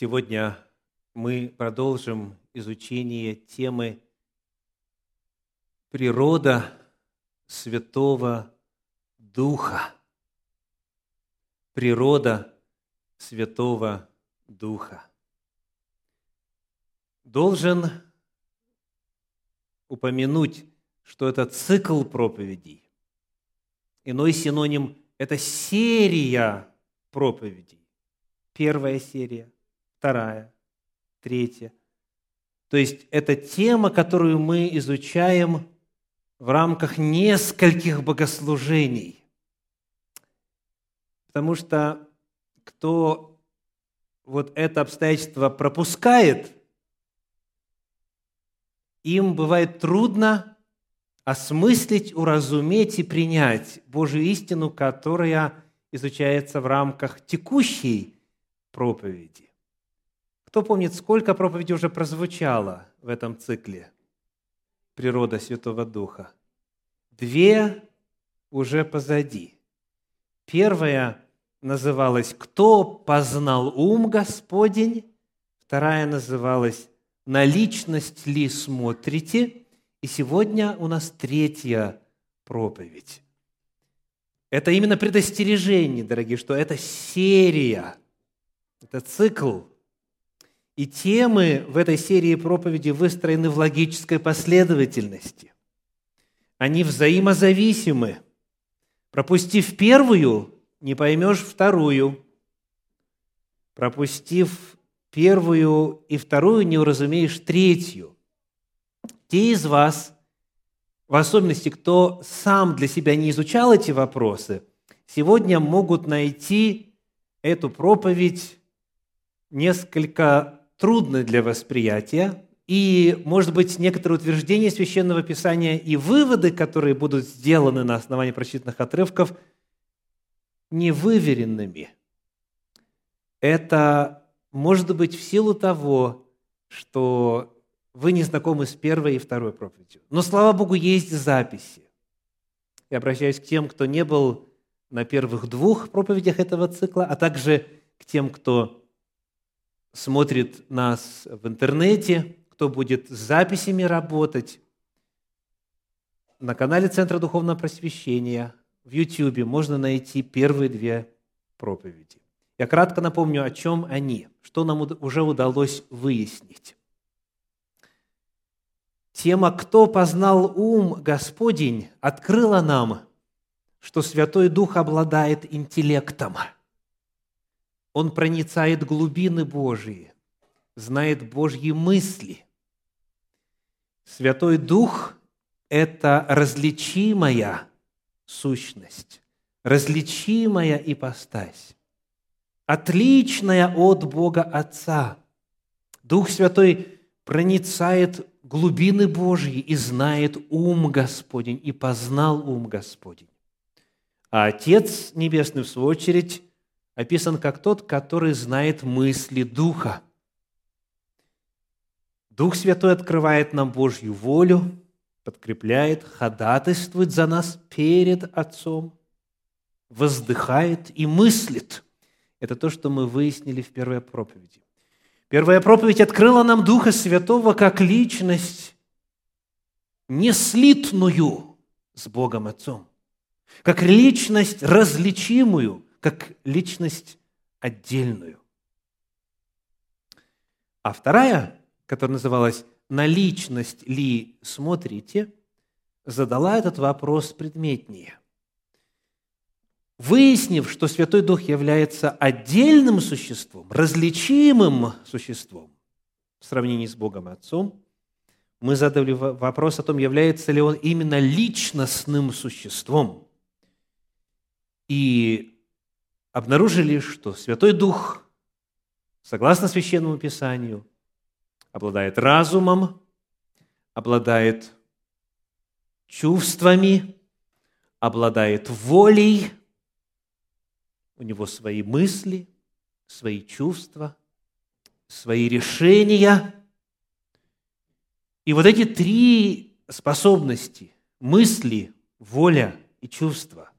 Сегодня мы продолжим изучение темы «Природа Святого Духа». Природа Святого Духа. Должен упомянуть, что это цикл проповедей. Иной синоним – это серия проповедей. Первая серия, вторая, третья. То есть это тема, которую мы изучаем в рамках нескольких богослужений. Потому что кто вот это обстоятельство пропускает, им бывает трудно осмыслить, уразуметь и принять Божью истину, которая изучается в рамках текущей проповеди. Кто помнит, сколько проповедей уже прозвучало в этом цикле «Природа Святого Духа»? Две уже позади. Первая называлась «Кто познал ум Господень?» Вторая называлась «На личность ли смотрите?» И сегодня у нас третья проповедь. Это именно предостережение, дорогие, что это серия, это цикл. И темы в этой серии проповеди выстроены в логической последовательности. Они взаимозависимы. Пропустив первую, не поймешь вторую. Пропустив первую и вторую, не уразумеешь третью. Те из вас, в особенности, кто сам для себя не изучал эти вопросы, сегодня могут найти эту проповедь несколько трудной для восприятия, и, может быть, некоторые утверждения Священного Писания и выводы, которые будут сделаны на основании прочитанных отрывков, невыверенными. Это может быть в силу того, что вы не знакомы с первой и второй проповедью. Но, слава Богу, есть записи. Я обращаюсь к тем, кто не был на первых двух проповедях этого цикла, а также к тем, кто смотрит нас в интернете, кто будет с записями работать. На канале Центра Духовного Просвещения в YouTube можно найти первые две проповеди. Я кратко напомню, о чем они, что нам уже удалось выяснить. Тема «Кто познал ум Господень» открыла нам, что Святой Дух обладает интеллектом. Он проницает глубины Божьи, знает Божьи мысли. Святой Дух – это различимая сущность, различимая ипостась, отличная от Бога Отца. Дух Святой проницает глубины Божьи и знает ум Господень, и познал ум Господень. А Отец Небесный, в свою очередь, описан как тот, который знает мысли Духа. Дух Святой открывает нам Божью волю, подкрепляет, ходатайствует за нас перед Отцом, воздыхает и мыслит. Это то, что мы выяснили в первой проповеди. Первая проповедь открыла нам Духа Святого как личность, не слитную с Богом Отцом, как личность различимую, как личность отдельную. А вторая, которая называлась «На личность ли смотрите?», задала этот вопрос предметнее – выяснив, что Святой Дух является отдельным существом, различимым существом в сравнении с Богом Отцом, мы задали вопрос о том, является ли Он именно личностным существом. И обнаружили, что Святой Дух, согласно Священному Писанию, обладает разумом, обладает чувствами, обладает волей – у него свои мысли, свои чувства, свои решения. И вот эти три способности – мысли, воля и чувства –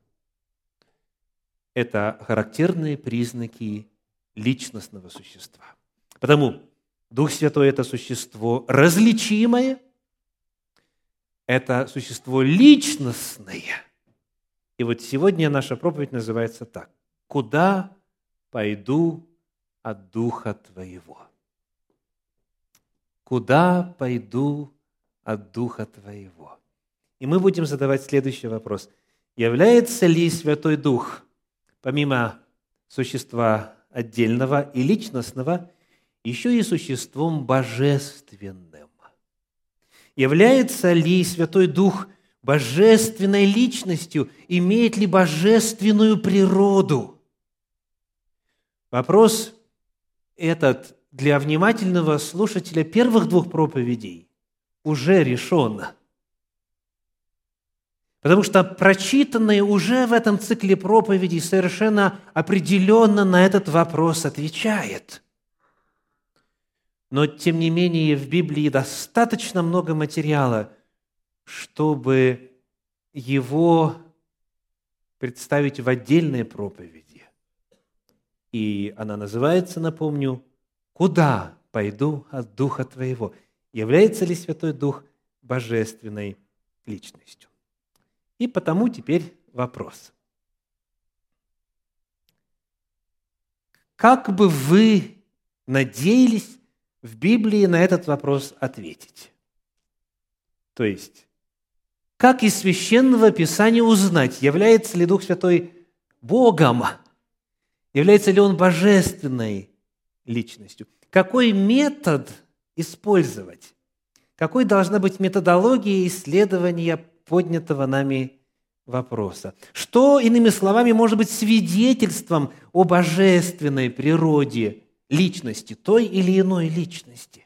это характерные признаки личностного существа. Потому Дух Святой – это существо различимое, это существо личностное. И вот сегодня наша проповедь называется так. «Куда пойду от Духа Твоего?» Куда пойду от Духа Твоего? И мы будем задавать следующий вопрос. Является ли Святой Дух, помимо существа отдельного и личностного, еще и существом божественным? Является ли Святой Дух божественной личностью? Имеет ли божественную природу? Вопрос этот для внимательного слушателя первых двух проповедей уже решен. Потому что прочитанное уже в этом цикле проповедей совершенно определенно на этот вопрос отвечает. Но, тем не менее, в Библии достаточно много материала, чтобы его представить в отдельной проповеди. И она называется, напомню, Куда пойду от Духа Твоего? Является ли Святой Дух божественной личностью? И потому теперь вопрос. Как бы вы надеялись в Библии на этот вопрос ответить? То есть, как из Священного Писания узнать, является ли Дух Святой Богом? Является ли Он божественной личностью. Какой метод использовать? Какой должна быть методология исследования поднятого нами вопроса? Что, иными словами, может быть свидетельством о божественной природе личности, той или иной личности?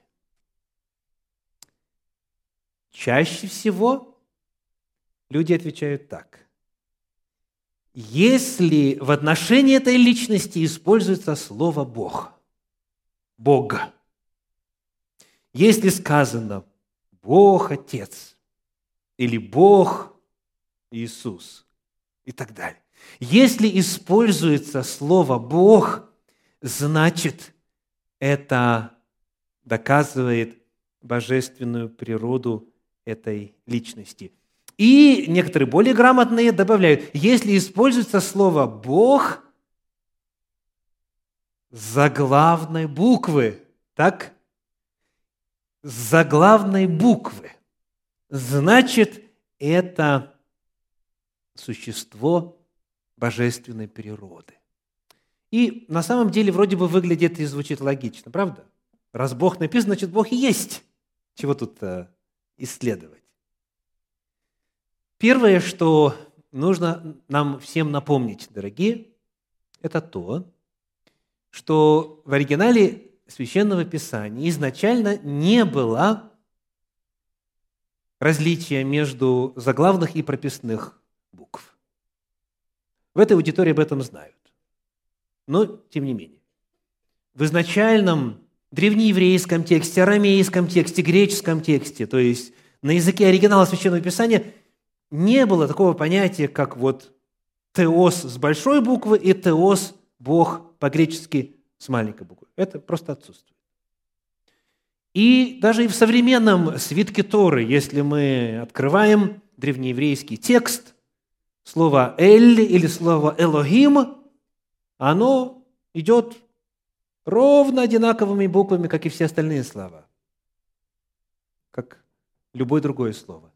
Чаще всего люди отвечают так. Если в отношении этой личности используется слово «Бог», Бога. Если сказано Бог Отец или Бог Иисус и так далее. Если используется слово Бог, значит, это доказывает божественную природу этой личности. И некоторые более грамотные добавляют, если используется слово Бог, заглавной буквы. Так? Заглавной буквы. Значит, это существо божественной природы. И на самом деле вроде бы выглядит и звучит логично, правда? Раз Бог написан, значит Бог и есть. Чего тут э, исследовать? Первое, что нужно нам всем напомнить, дорогие, это то, что в оригинале Священного Писания изначально не было различия между заглавных и прописных букв. В этой аудитории об этом знают. Но, тем не менее, в изначальном древнееврейском тексте, арамейском тексте, греческом тексте, то есть на языке оригинала Священного Писания, не было такого понятия, как вот теос с большой буквы и теос – Бог по-гречески с маленькой буквы. Это просто отсутствует. И даже и в современном свитке Торы, если мы открываем древнееврейский текст, слово «эль» или слово «элохим», оно идет ровно одинаковыми буквами, как и все остальные слова, как любое другое слово.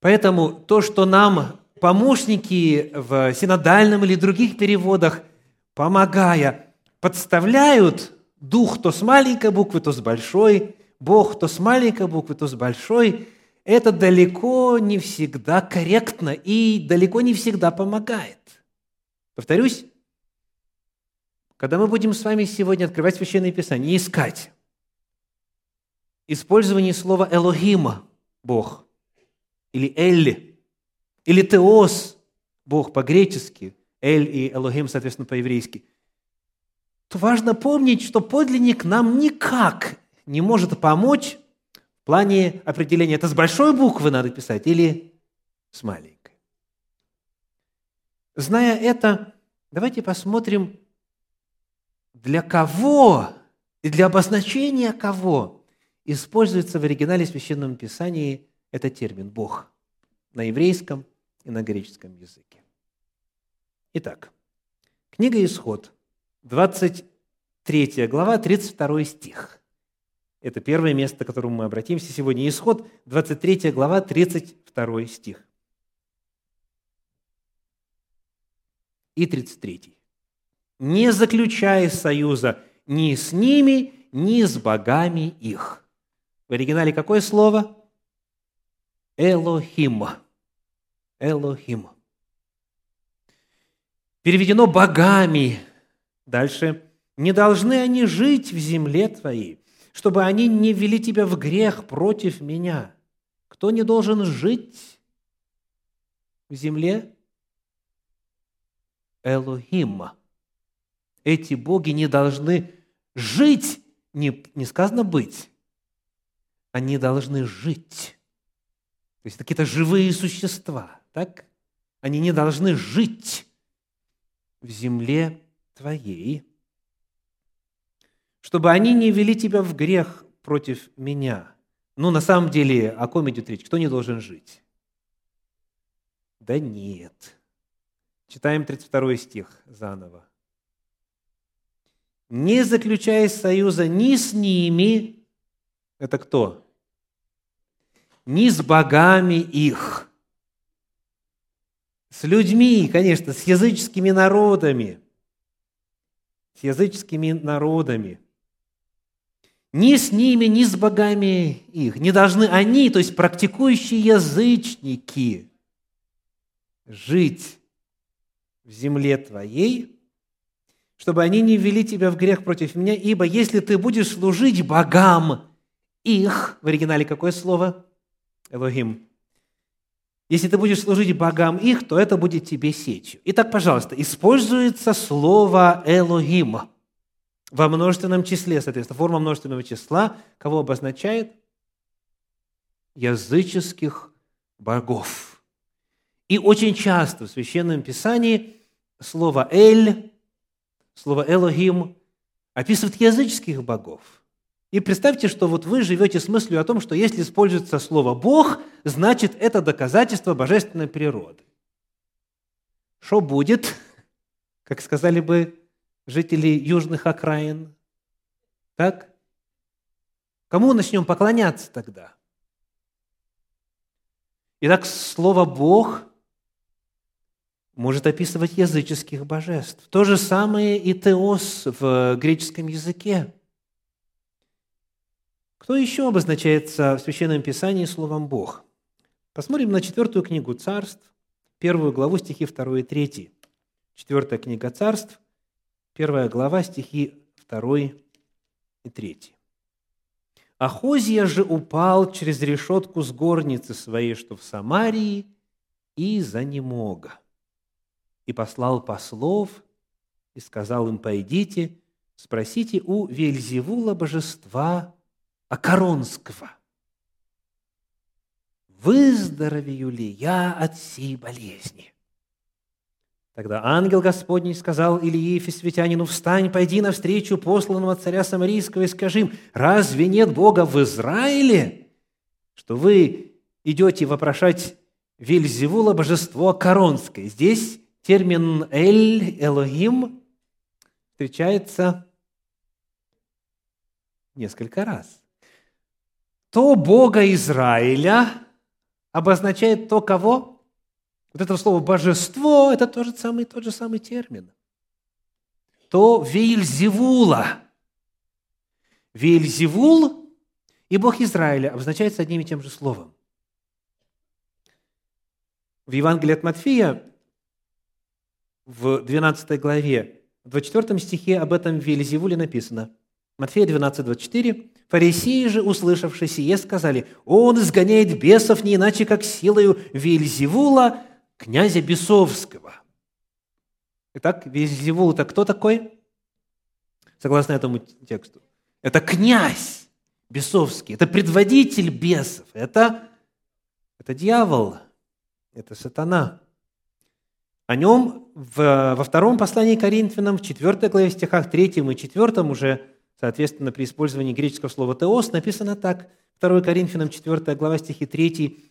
Поэтому то, что нам помощники в синодальном или других переводах помогая, подставляют дух то с маленькой буквы, то с большой, Бог то с маленькой буквы, то с большой, это далеко не всегда корректно и далеко не всегда помогает. Повторюсь, когда мы будем с вами сегодня открывать Священное Писание и искать использование слова «элохима» – Бог, или «элли», или «теос» – Бог по-гречески, Эль и Элохим, соответственно, по-еврейски, то важно помнить, что подлинник нам никак не может помочь в плане определения, это с большой буквы надо писать или с маленькой. Зная это, давайте посмотрим, для кого И для обозначения кого используется в оригинале Священном Писании этот термин «Бог» на еврейском и на греческом языке. Итак, книга «Исход», 23 глава, 32 стих. Это первое место, к которому мы обратимся сегодня. Исход, 23 глава, 32 стих. И 33. «Не заключая союза ни с ними, ни с богами их». В оригинале какое слово? Элохим. Элохим. Переведено богами. Дальше. Не должны они жить в земле твоей, чтобы они не ввели тебя в грех против меня. Кто не должен жить в земле? Элохим. Эти боги не должны жить, не, не сказано быть, они должны жить. То есть какие-то живые существа, так? Они не должны жить в земле твоей, чтобы они не вели тебя в грех против меня. Ну, на самом деле, о ком идет речь? Кто не должен жить? Да нет. Читаем 32 стих заново. «Не заключая союза ни с ними, это кто? Ни с богами их, с людьми, конечно, с языческими народами, с языческими народами. Ни с ними, ни с богами их. Не должны они, то есть практикующие язычники, жить в земле твоей, чтобы они не ввели тебя в грех против меня, ибо если ты будешь служить богам их, в оригинале какое слово? Элохим. Если ты будешь служить богам их, то это будет тебе сетью. Итак, пожалуйста, используется слово Элохим во множественном числе, соответственно, форма множественного числа, кого обозначает? Языческих богов. И очень часто в Священном Писании слово «эль», слово «элохим» описывает языческих богов – и представьте, что вот вы живете с мыслью о том, что если используется слово «Бог», значит, это доказательство божественной природы. Что будет, как сказали бы жители южных окраин? Так? Кому начнем поклоняться тогда? Итак, слово «Бог» может описывать языческих божеств. То же самое и «теос» в греческом языке – кто еще обозначается в Священном Писании словом «Бог»? Посмотрим на четвертую книгу царств, первую главу, стихи 2 и 3. Четвертая книга царств, первая глава, стихи 2 и 3. Ахозия же упал через решетку с горницы своей, что в Самарии, и за немога. И послал послов, и сказал им, пойдите, спросите у Вельзевула божества Акаронского. Выздоровею ли я от сей болезни? Тогда ангел Господний сказал Илии Фисветянину, «Встань, пойди навстречу посланного царя Самарийского и скажи им, разве нет Бога в Израиле, что вы идете вопрошать Вельзевула, божество Коронское?» Здесь термин «эль», «элохим» встречается несколько раз то Бога Израиля обозначает то кого? Вот это слово «божество» – это тот же самый, тот же самый термин. То Веильзевула. Веильзевул и Бог Израиля обозначаются одним и тем же словом. В Евангелии от Матфея в 12 главе, в 24 стихе об этом Вельзевуле написано. Матфея 12, 24. Фарисеи же, услышавшие сие, сказали, «Он изгоняет бесов не иначе, как силою Вельзевула, князя Бесовского». Итак, Вельзевул – это кто такой? Согласно этому тексту. Это князь бесовский, это предводитель бесов, это, это дьявол, это сатана. О нем в, во втором послании Коринфянам, в 4 главе стихах 3 и 4 уже Соответственно, при использовании греческого слова «теос» написано так, 2 Коринфянам 4 глава стихи 3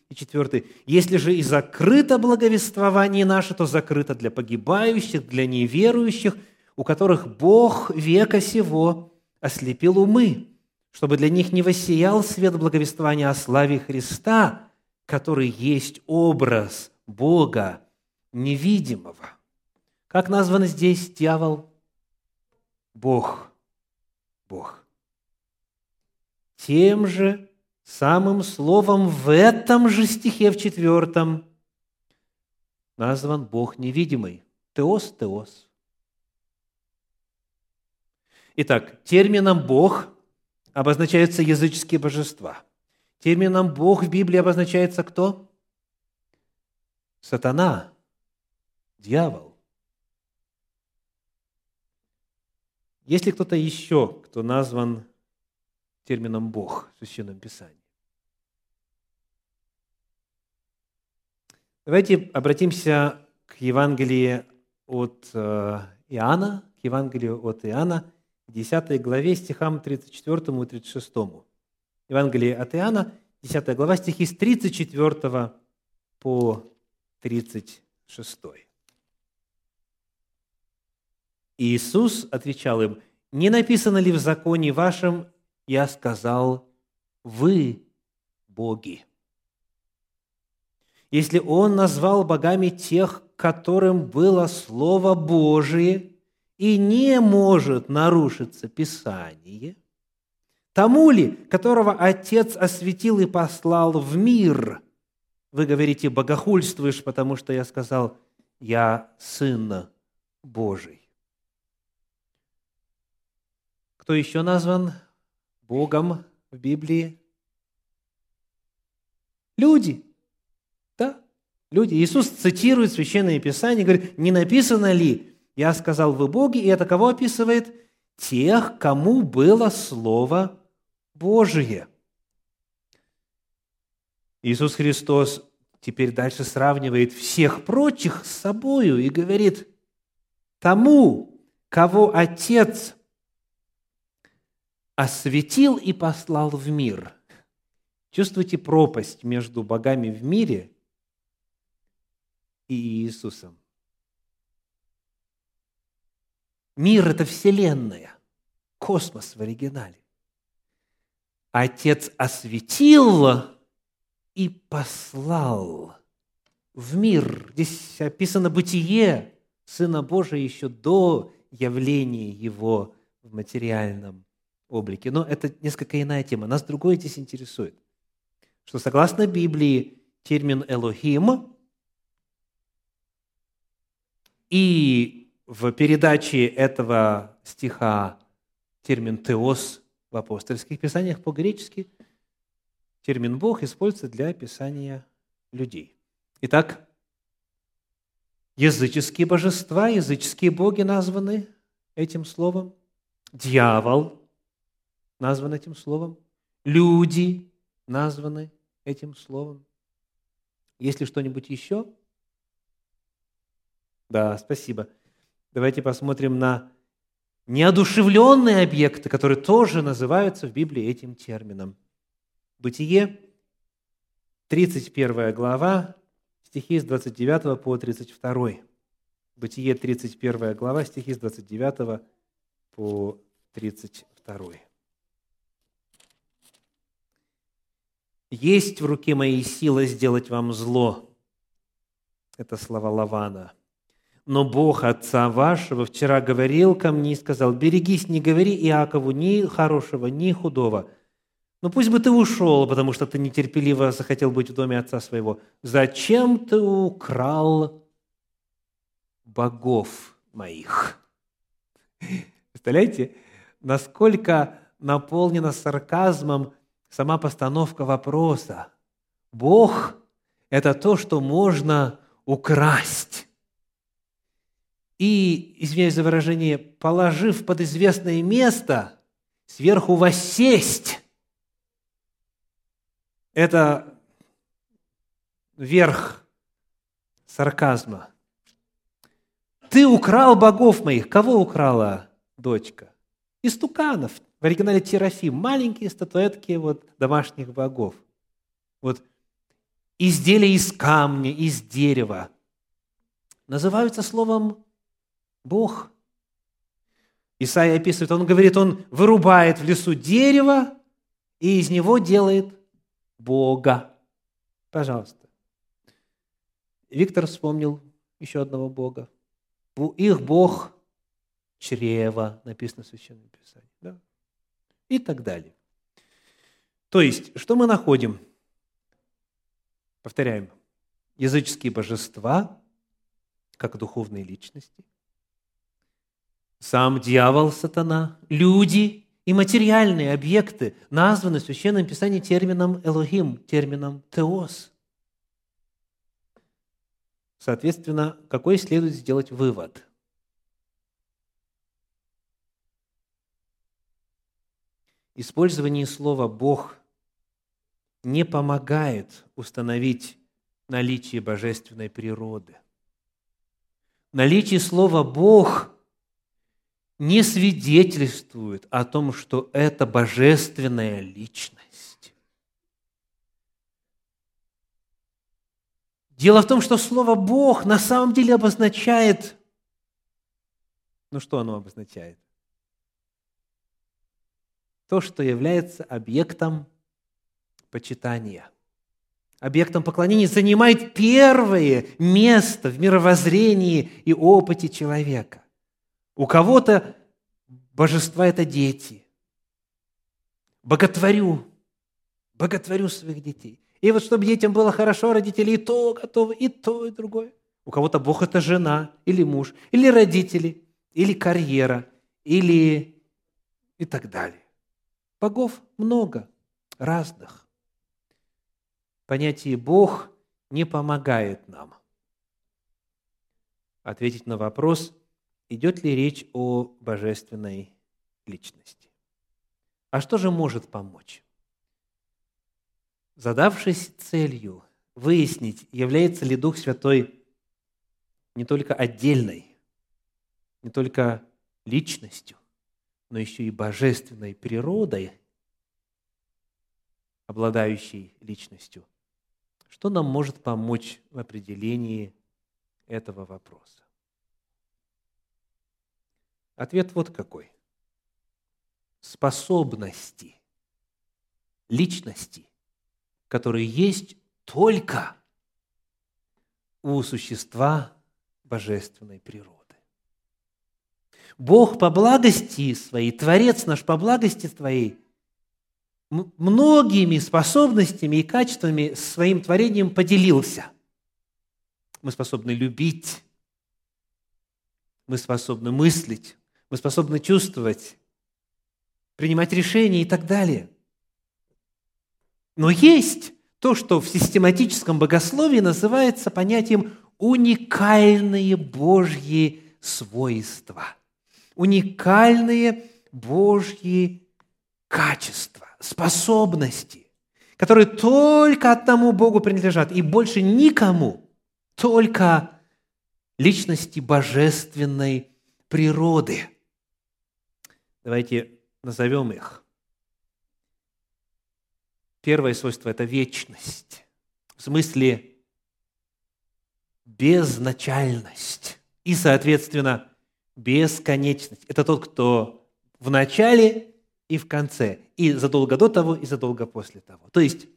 и 4. «Если же и закрыто благовествование наше, то закрыто для погибающих, для неверующих, у которых Бог века сего ослепил умы, чтобы для них не воссиял свет благовествования о славе Христа, который есть образ Бога невидимого». Как назван здесь дьявол? Бог. Бог. Тем же самым словом в этом же стихе, в четвертом, назван Бог невидимый. Теос, теос. Итак, термином «Бог» обозначаются языческие божества. Термином «Бог» в Библии обозначается кто? Сатана, дьявол. Есть ли кто-то еще, кто назван термином «Бог» в Священном Писании? Давайте обратимся к Евангелии от э, Иоанна, к Евангелию от Иоанна, 10 главе, стихам 34 и 36. Евангелие от Иоанна, 10 глава, стихи с 34 по 36. Иисус отвечал им, «Не написано ли в законе вашем, я сказал, вы боги?» Если Он назвал богами тех, которым было Слово Божие, и не может нарушиться Писание, тому ли, которого Отец осветил и послал в мир, вы говорите, богохульствуешь, потому что я сказал, я Сын Божий. Кто еще назван Богом в Библии? Люди. Да, люди. Иисус цитирует Священное Писание, говорит, не написано ли, я сказал, вы боги, и это кого описывает? Тех, кому было Слово Божие. Иисус Христос теперь дальше сравнивает всех прочих с собою и говорит, тому, кого Отец осветил и послал в мир. Чувствуете пропасть между богами в мире и Иисусом? Мир – это Вселенная, космос в оригинале. Отец осветил и послал в мир. Здесь описано бытие Сына Божия еще до явления Его в материальном облике. Но это несколько иная тема. Нас другое здесь интересует. Что согласно Библии термин «элохим» и в передаче этого стиха термин «теос» в апостольских писаниях по-гречески термин «бог» используется для описания людей. Итак, языческие божества, языческие боги названы этим словом. Дьявол назван этим словом. Люди названы этим словом. Есть ли что-нибудь еще? Да, спасибо. Давайте посмотрим на неодушевленные объекты, которые тоже называются в Библии этим термином. Бытие, 31 глава, стихи с 29 по 32. Бытие, 31 глава, стихи с 29 по 32. «Есть в руке моей сила сделать вам зло». Это слова Лавана. «Но Бог Отца вашего вчера говорил ко мне и сказал, берегись, не говори Иакову ни хорошего, ни худого. Но пусть бы ты ушел, потому что ты нетерпеливо захотел быть в доме отца своего. Зачем ты украл богов моих?» Представляете, насколько наполнено сарказмом сама постановка вопроса. Бог – это то, что можно украсть. И, извиняюсь за выражение, положив под известное место, сверху воссесть. Это верх сарказма. Ты украл богов моих. Кого украла дочка? Истуканов, В оригинале терафим, маленькие статуэтки вот, домашних богов. Вот изделия из камня, из дерева называются словом «Бог». Исаия описывает, он говорит, он вырубает в лесу дерево и из него делает Бога. Пожалуйста. Виктор вспомнил еще одного Бога. Их Бог – чрево, написано в Священном Писании. И так далее. То есть, что мы находим? Повторяем. Языческие божества, как духовные личности. Сам дьявол, сатана, люди и материальные объекты названы в Священном Писании термином «элохим», термином «теос». Соответственно, какой следует сделать вывод? Использование слова «Бог» не помогает установить наличие божественной природы. Наличие слова «Бог» не свидетельствует о том, что это божественная личность. Дело в том, что слово «Бог» на самом деле обозначает, ну что оно обозначает? То, что является объектом почитания. Объектом поклонения занимает первое место в мировоззрении и опыте человека. У кого-то божества – это дети. Боготворю, боготворю своих детей. И вот чтобы детям было хорошо, родители и то готовы, и то, и другое. У кого-то Бог – это жена или муж, или родители, или карьера, или и так далее. Богов много, разных. Понятие «Бог» не помогает нам ответить на вопрос – идет ли речь о божественной личности. А что же может помочь? Задавшись целью выяснить, является ли Дух Святой не только отдельной, не только личностью, но еще и божественной природой, обладающей личностью, что нам может помочь в определении этого вопроса? Ответ вот какой. Способности личности, которые есть только у существа божественной природы. Бог по благости своей, Творец наш по благости своей, многими способностями и качествами своим творением поделился. Мы способны любить, мы способны мыслить, мы способны чувствовать, принимать решения и так далее. Но есть то, что в систематическом богословии называется понятием уникальные Божьи свойства, уникальные Божьи качества, способности, которые только одному Богу принадлежат и больше никому, только личности божественной природы – Давайте назовем их. Первое свойство – это вечность. В смысле безначальность и, соответственно, бесконечность. Это тот, кто в начале и в конце, и задолго до того, и задолго после того. То есть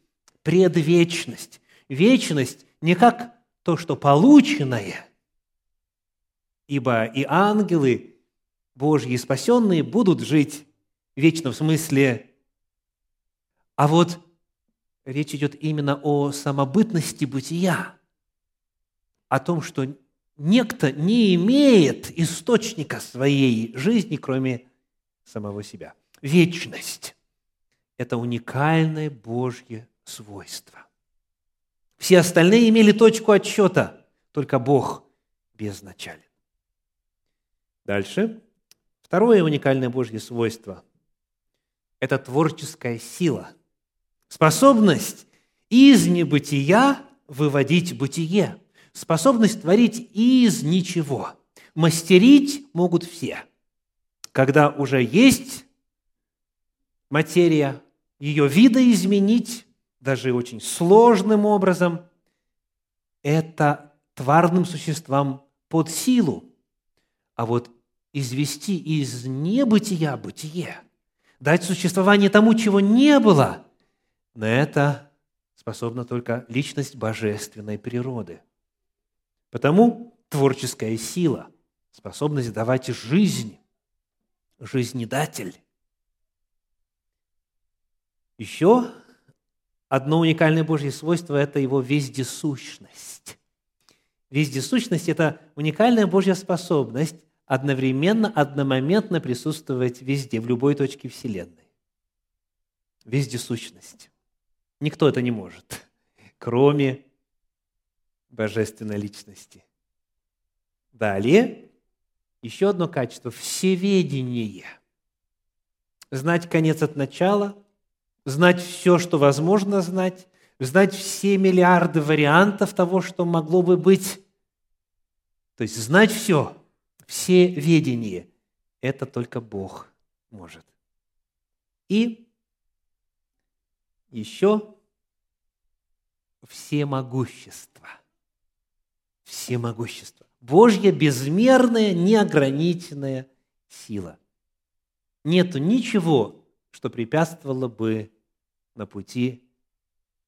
предвечность. Вечность не как то, что полученное, ибо и ангелы, Божьи спасенные будут жить вечно в смысле, а вот речь идет именно о самобытности бытия, о том, что некто не имеет источника своей жизни, кроме самого себя. Вечность – это уникальное Божье свойство. Все остальные имели точку отсчета, только Бог безначален. Дальше. Второе уникальное Божье свойство – это творческая сила, способность из небытия выводить бытие, способность творить из ничего. Мастерить могут все. Когда уже есть материя, ее видоизменить, даже очень сложным образом, это тварным существам под силу. А вот извести из небытия бытие, дать существование тому, чего не было, на это способна только личность божественной природы. Потому творческая сила, способность давать жизнь, жизнедатель. Еще одно уникальное Божье свойство – это его вездесущность. Вездесущность – это уникальная Божья способность одновременно, одномоментно присутствовать везде, в любой точке Вселенной. Вездесущность. Никто это не может, кроме божественной личности. Далее, еще одно качество – всеведение. Знать конец от начала, знать все, что возможно знать, знать все миллиарды вариантов того, что могло бы быть. То есть знать все, все ведение. Это только Бог может. И еще всемогущество. Всемогущество. Божья безмерная, неограниченная сила. Нету ничего, что препятствовало бы на пути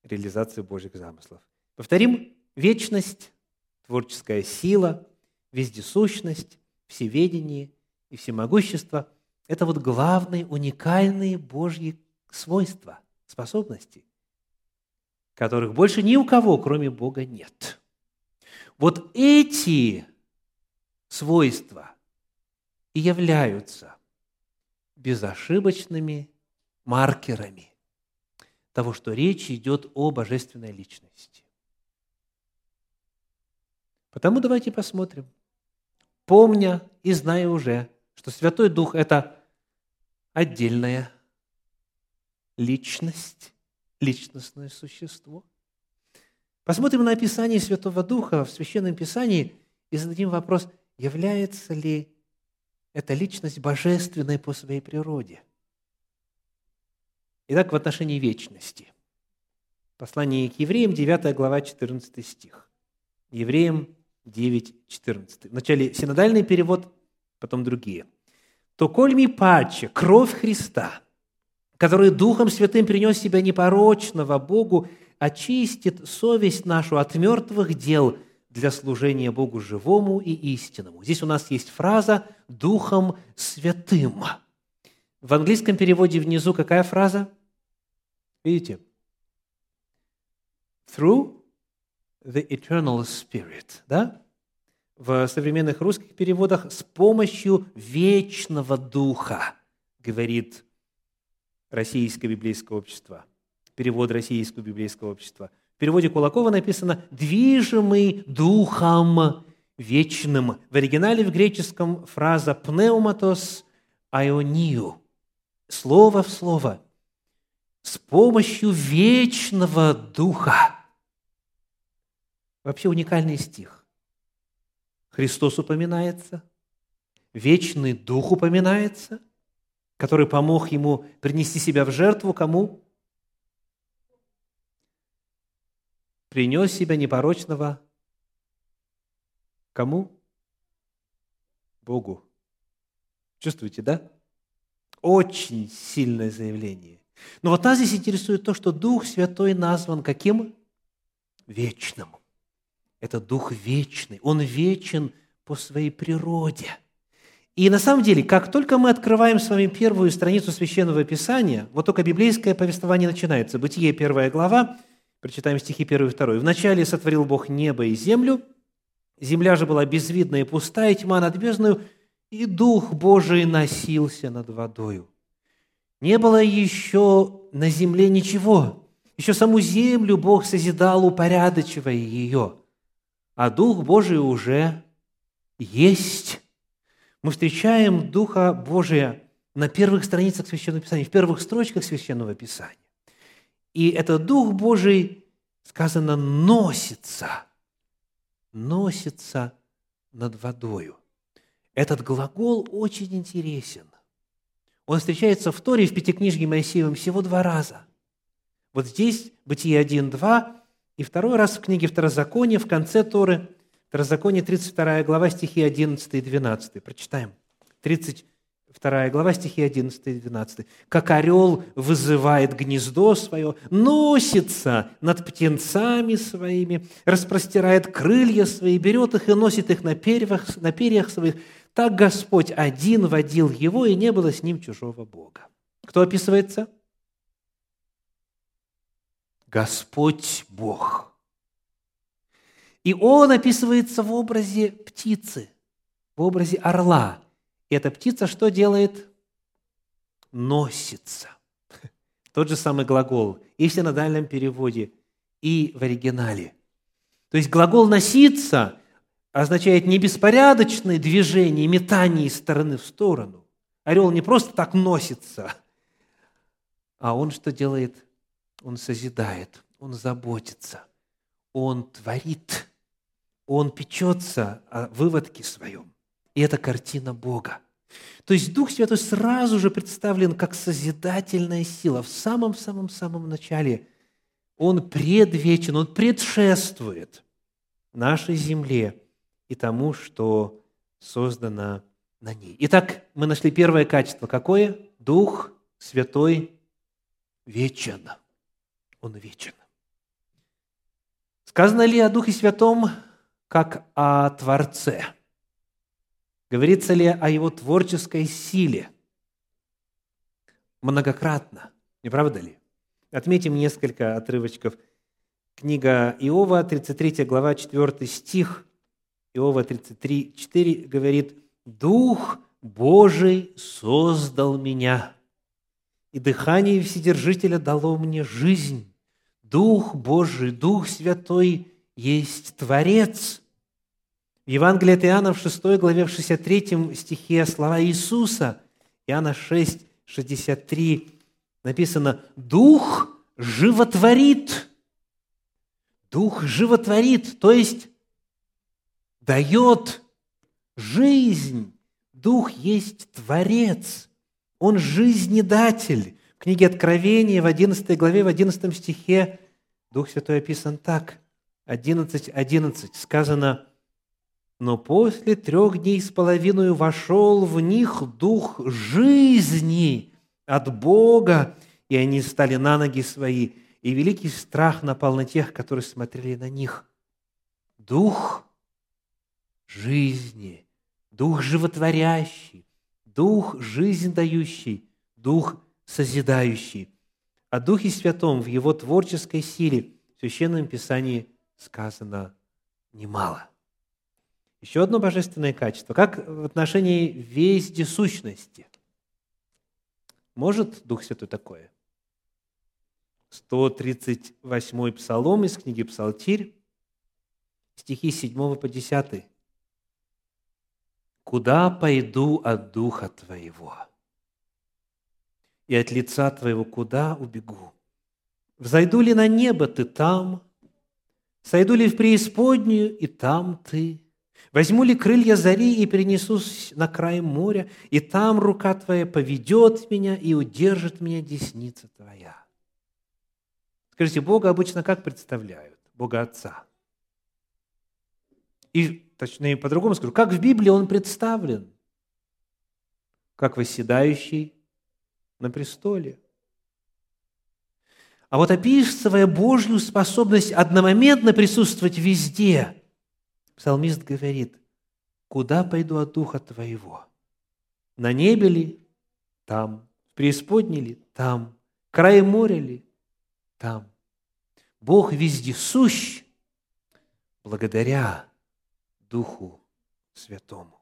реализации Божьих замыслов. Повторим, вечность, творческая сила, вездесущность, всеведение и всемогущество – это вот главные уникальные Божьи свойства, способности, которых больше ни у кого, кроме Бога, нет – вот эти свойства и являются безошибочными маркерами того, что речь идет о божественной личности. Потому давайте посмотрим, помня и зная уже, что Святой Дух – это отдельная личность, личностное существо – Посмотрим на описание Святого Духа в Священном Писании и зададим вопрос, является ли эта личность божественной по своей природе. Итак, в отношении вечности. Послание к евреям, 9 глава, 14 стих. Евреям 9, 14. Вначале синодальный перевод, потом другие. «То коль ми паче кровь Христа, который Духом Святым принес себя непорочного Богу очистит совесть нашу от мертвых дел для служения Богу живому и истинному. Здесь у нас есть фраза «Духом Святым». В английском переводе внизу какая фраза? Видите? Through the eternal spirit. Да? В современных русских переводах «с помощью вечного духа», говорит Российское библейское общество – перевод Российского библейского общества. В переводе Кулакова написано «движимый духом вечным». В оригинале в греческом фраза «пнеуматос айонию» – слово в слово. С помощью вечного духа. Вообще уникальный стих. Христос упоминается, вечный дух упоминается, который помог ему принести себя в жертву кому? Принес себя непорочного кому? Богу. Чувствуете, да? Очень сильное заявление. Но вот нас здесь интересует то, что Дух Святой назван каким? Вечным. Это Дух вечный. Он вечен по своей природе. И на самом деле, как только мы открываем с вами первую страницу Священного Писания, вот только библейское повествование начинается. Бытие, первая глава, Прочитаем стихи 1 и 2. «Вначале сотворил Бог небо и землю, земля же была безвидна и пустая, тьма над бездною, и Дух Божий носился над водою. Не было еще на земле ничего, еще саму землю Бог созидал, упорядочивая ее, а Дух Божий уже есть. Мы встречаем Духа Божия на первых страницах Священного Писания, в первых строчках Священного Писания. И этот Дух Божий, сказано, носится, носится над водою. Этот глагол очень интересен. Он встречается в Торе в Пятикнижье Моисеевым всего два раза. Вот здесь Бытие 1, 2, и второй раз в книге Второзакония, в конце Торы, Второзаконие, 32 глава, стихи 11 и 12. Прочитаем. 32 глава, стихи 11 и 12. «Как орел вызывает гнездо свое, носится над птенцами своими, распростирает крылья свои, берет их и носит их на перьях, на перьях своих, так Господь один водил его, и не было с ним чужого Бога». Кто описывается? Господь Бог. И он описывается в образе птицы, в образе орла. Эта птица что делает? Носится. Тот же самый глагол и в синодальном переводе, и в оригинале. То есть глагол «носиться» означает не беспорядочное движение, метание из стороны в сторону. Орел не просто так носится, а он что делает? Он созидает, Он заботится, Он творит, Он печется о выводке своем. И это картина Бога. То есть Дух Святой сразу же представлен как созидательная сила. В самом-самом-самом начале Он предвечен, Он предшествует нашей земле и тому, что создано на ней. Итак, мы нашли первое качество. Какое? Дух Святой вечен. Он вечен. Сказано ли о Духе Святом как о Творце? Говорится ли о Его творческой силе? Многократно, не правда ли? Отметим несколько отрывочков. Книга Иова, 33 глава, 4 стих. Иова 33, 4 говорит, «Дух Божий создал меня, и дыхание Вседержителя дало мне жизнь. Дух Божий, Дух Святой есть Творец. В Евангелии от Иоанна в 6 главе, в 63 стихе слова Иисуса, Иоанна 6, 63, написано «Дух животворит». Дух животворит, то есть дает жизнь. Дух есть Творец, Он жизнедатель. В книге Откровения в 11 главе, в 11 стихе Дух Святой описан так. 11.11 11, сказано, «Но после трех дней с половиной вошел в них дух жизни от Бога, и они стали на ноги свои, и великий страх напал на тех, которые смотрели на них». Дух жизни, дух животворящий, дух жизнь дающий, дух созидающий. О Духе Святом в Его творческой силе в Священном Писании сказано немало. Еще одно божественное качество, как в отношении вездесущности. Может Дух Святой такое? 138 псалом из книги Псалтирь, стихи 7 по 10. «Куда пойду от Духа Твоего?» и от лица Твоего куда убегу? Взойду ли на небо, Ты там? Сойду ли в преисподнюю, и там Ты? Возьму ли крылья зари и перенесусь на край моря, и там рука Твоя поведет меня и удержит меня десница Твоя? Скажите, Бога обычно как представляют? Бога Отца. И, точнее, по-другому скажу, как в Библии Он представлен? Как восседающий на престоле. А вот описывая Божью способность одномоментно присутствовать везде, псалмист говорит, «Куда пойду от Духа Твоего? На небе ли? Там. В преисподней ли? Там. Край моря ли? Там. Бог вездесущ благодаря Духу Святому.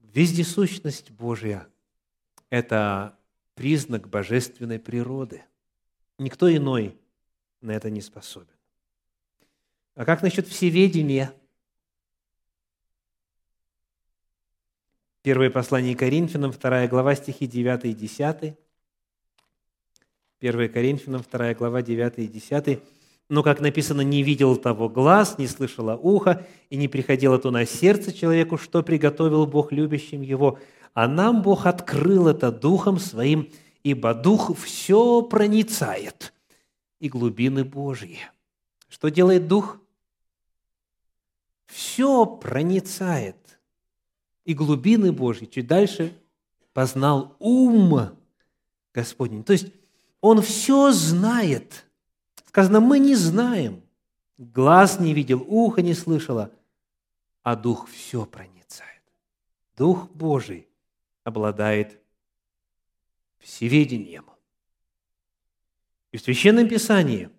Вездесущность Божья – это признак божественной природы. Никто иной на это не способен. А как насчет всеведения? Первое послание Коринфянам, 2 глава, стихи 9 и 10. 1 Коринфянам, 2 глава, 9 и 10. Но, как написано, не видел того глаз, не слышало ухо, и не приходило то на сердце человеку, что приготовил Бог любящим его. а нам Бог открыл это Духом Своим, ибо Дух все проницает, и глубины Божьи. Что делает Дух? Все проницает, и глубины Божьи. Чуть дальше познал ум Господень. То есть Он все знает. Сказано, мы не знаем. Глаз не видел, ухо не слышало, а Дух все проницает. Дух Божий обладает всеведением. И в Священном Писании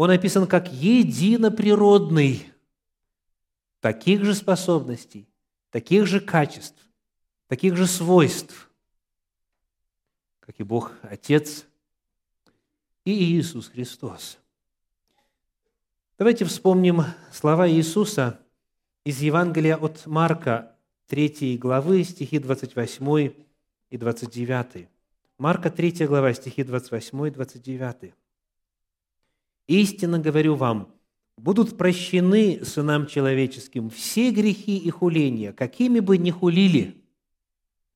он описан как единоприродный, таких же способностей, таких же качеств, таких же свойств, как и Бог Отец и Иисус Христос. Давайте вспомним слова Иисуса из Евангелия от Марка, 3 главы, стихи 28 и 29. Марка 3 глава, стихи 28 и 29. «Истинно говорю вам, будут прощены сынам человеческим все грехи и хуления, какими бы ни хулили.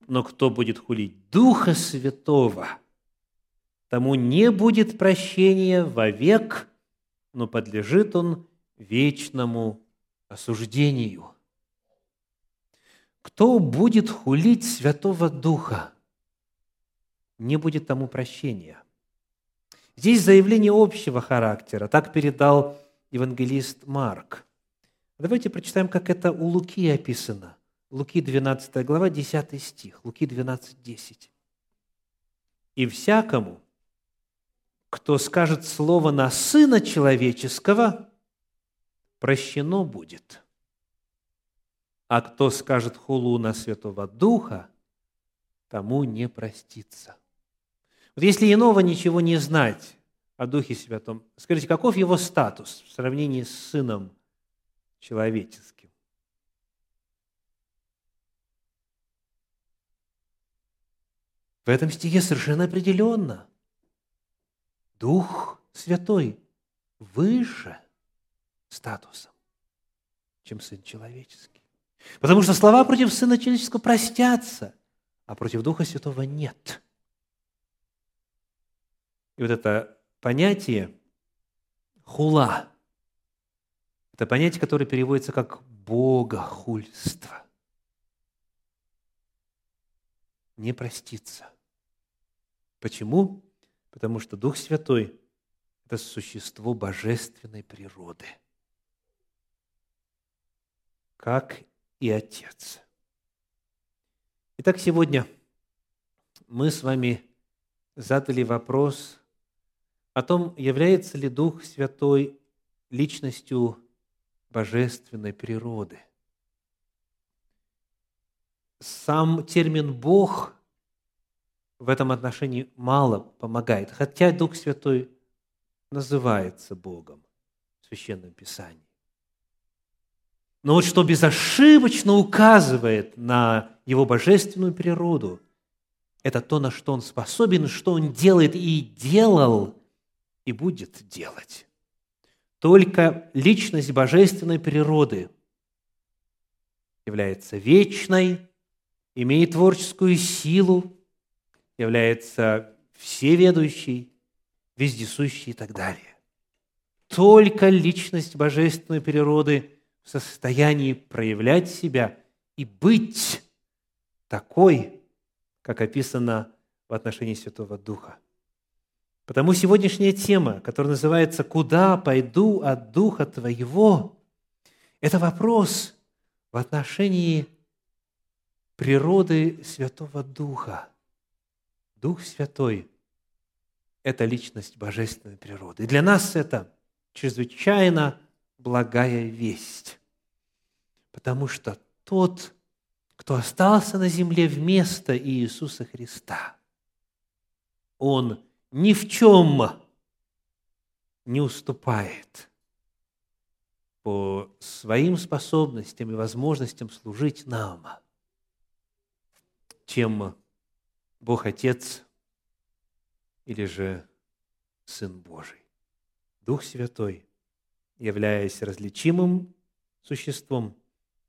Но кто будет хулить Духа Святого, тому не будет прощения вовек, но подлежит он вечному осуждению. Кто будет хулить Святого Духа, не будет тому прощения. Здесь заявление общего характера. Так передал евангелист Марк. Давайте прочитаем, как это у Луки описано. Луки 12 глава, 10 стих. Луки 12, 10. «И всякому, кто скажет слово на Сына Человеческого, прощено будет. А кто скажет хулу на Святого Духа, тому не простится». Вот если иного ничего не знать о Духе Святом, скажите, каков его статус в сравнении с Сыном человеческим? В этом стихе совершенно определенно. Дух Святой выше статусом, чем Сын Человеческий. Потому что слова против Сына Человеческого простятся, а против Духа Святого нет – и вот это понятие хула – это понятие, которое переводится как богохульство. Не проститься. Почему? Потому что Дух Святой – это существо божественной природы, как и Отец. Итак, сегодня мы с вами задали вопрос – о том, является ли Дух Святой личностью божественной природы. Сам термин «Бог» в этом отношении мало помогает, хотя Дух Святой называется Богом в Священном Писании. Но вот что безошибочно указывает на его божественную природу, это то, на что он способен, что он делает и делал и будет делать. Только личность божественной природы является вечной, имеет творческую силу, является всеведущей, вездесущей и так далее. Только личность божественной природы в состоянии проявлять себя и быть такой, как описано в отношении Святого Духа. Потому сегодняшняя тема, которая называется «Куда пойду от Духа Твоего?» это вопрос в отношении природы Святого Духа. Дух Святой – это личность божественной природы. И для нас это чрезвычайно благая весть, потому что тот, кто остался на земле вместо Иисуса Христа, Он – ни в чем не уступает по своим способностям и возможностям служить нам, чем Бог Отец или же Сын Божий. Дух Святой, являясь различимым существом,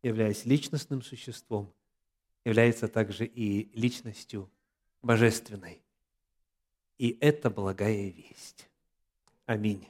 являясь личностным существом, является также и личностью божественной. И это благая весть. Аминь.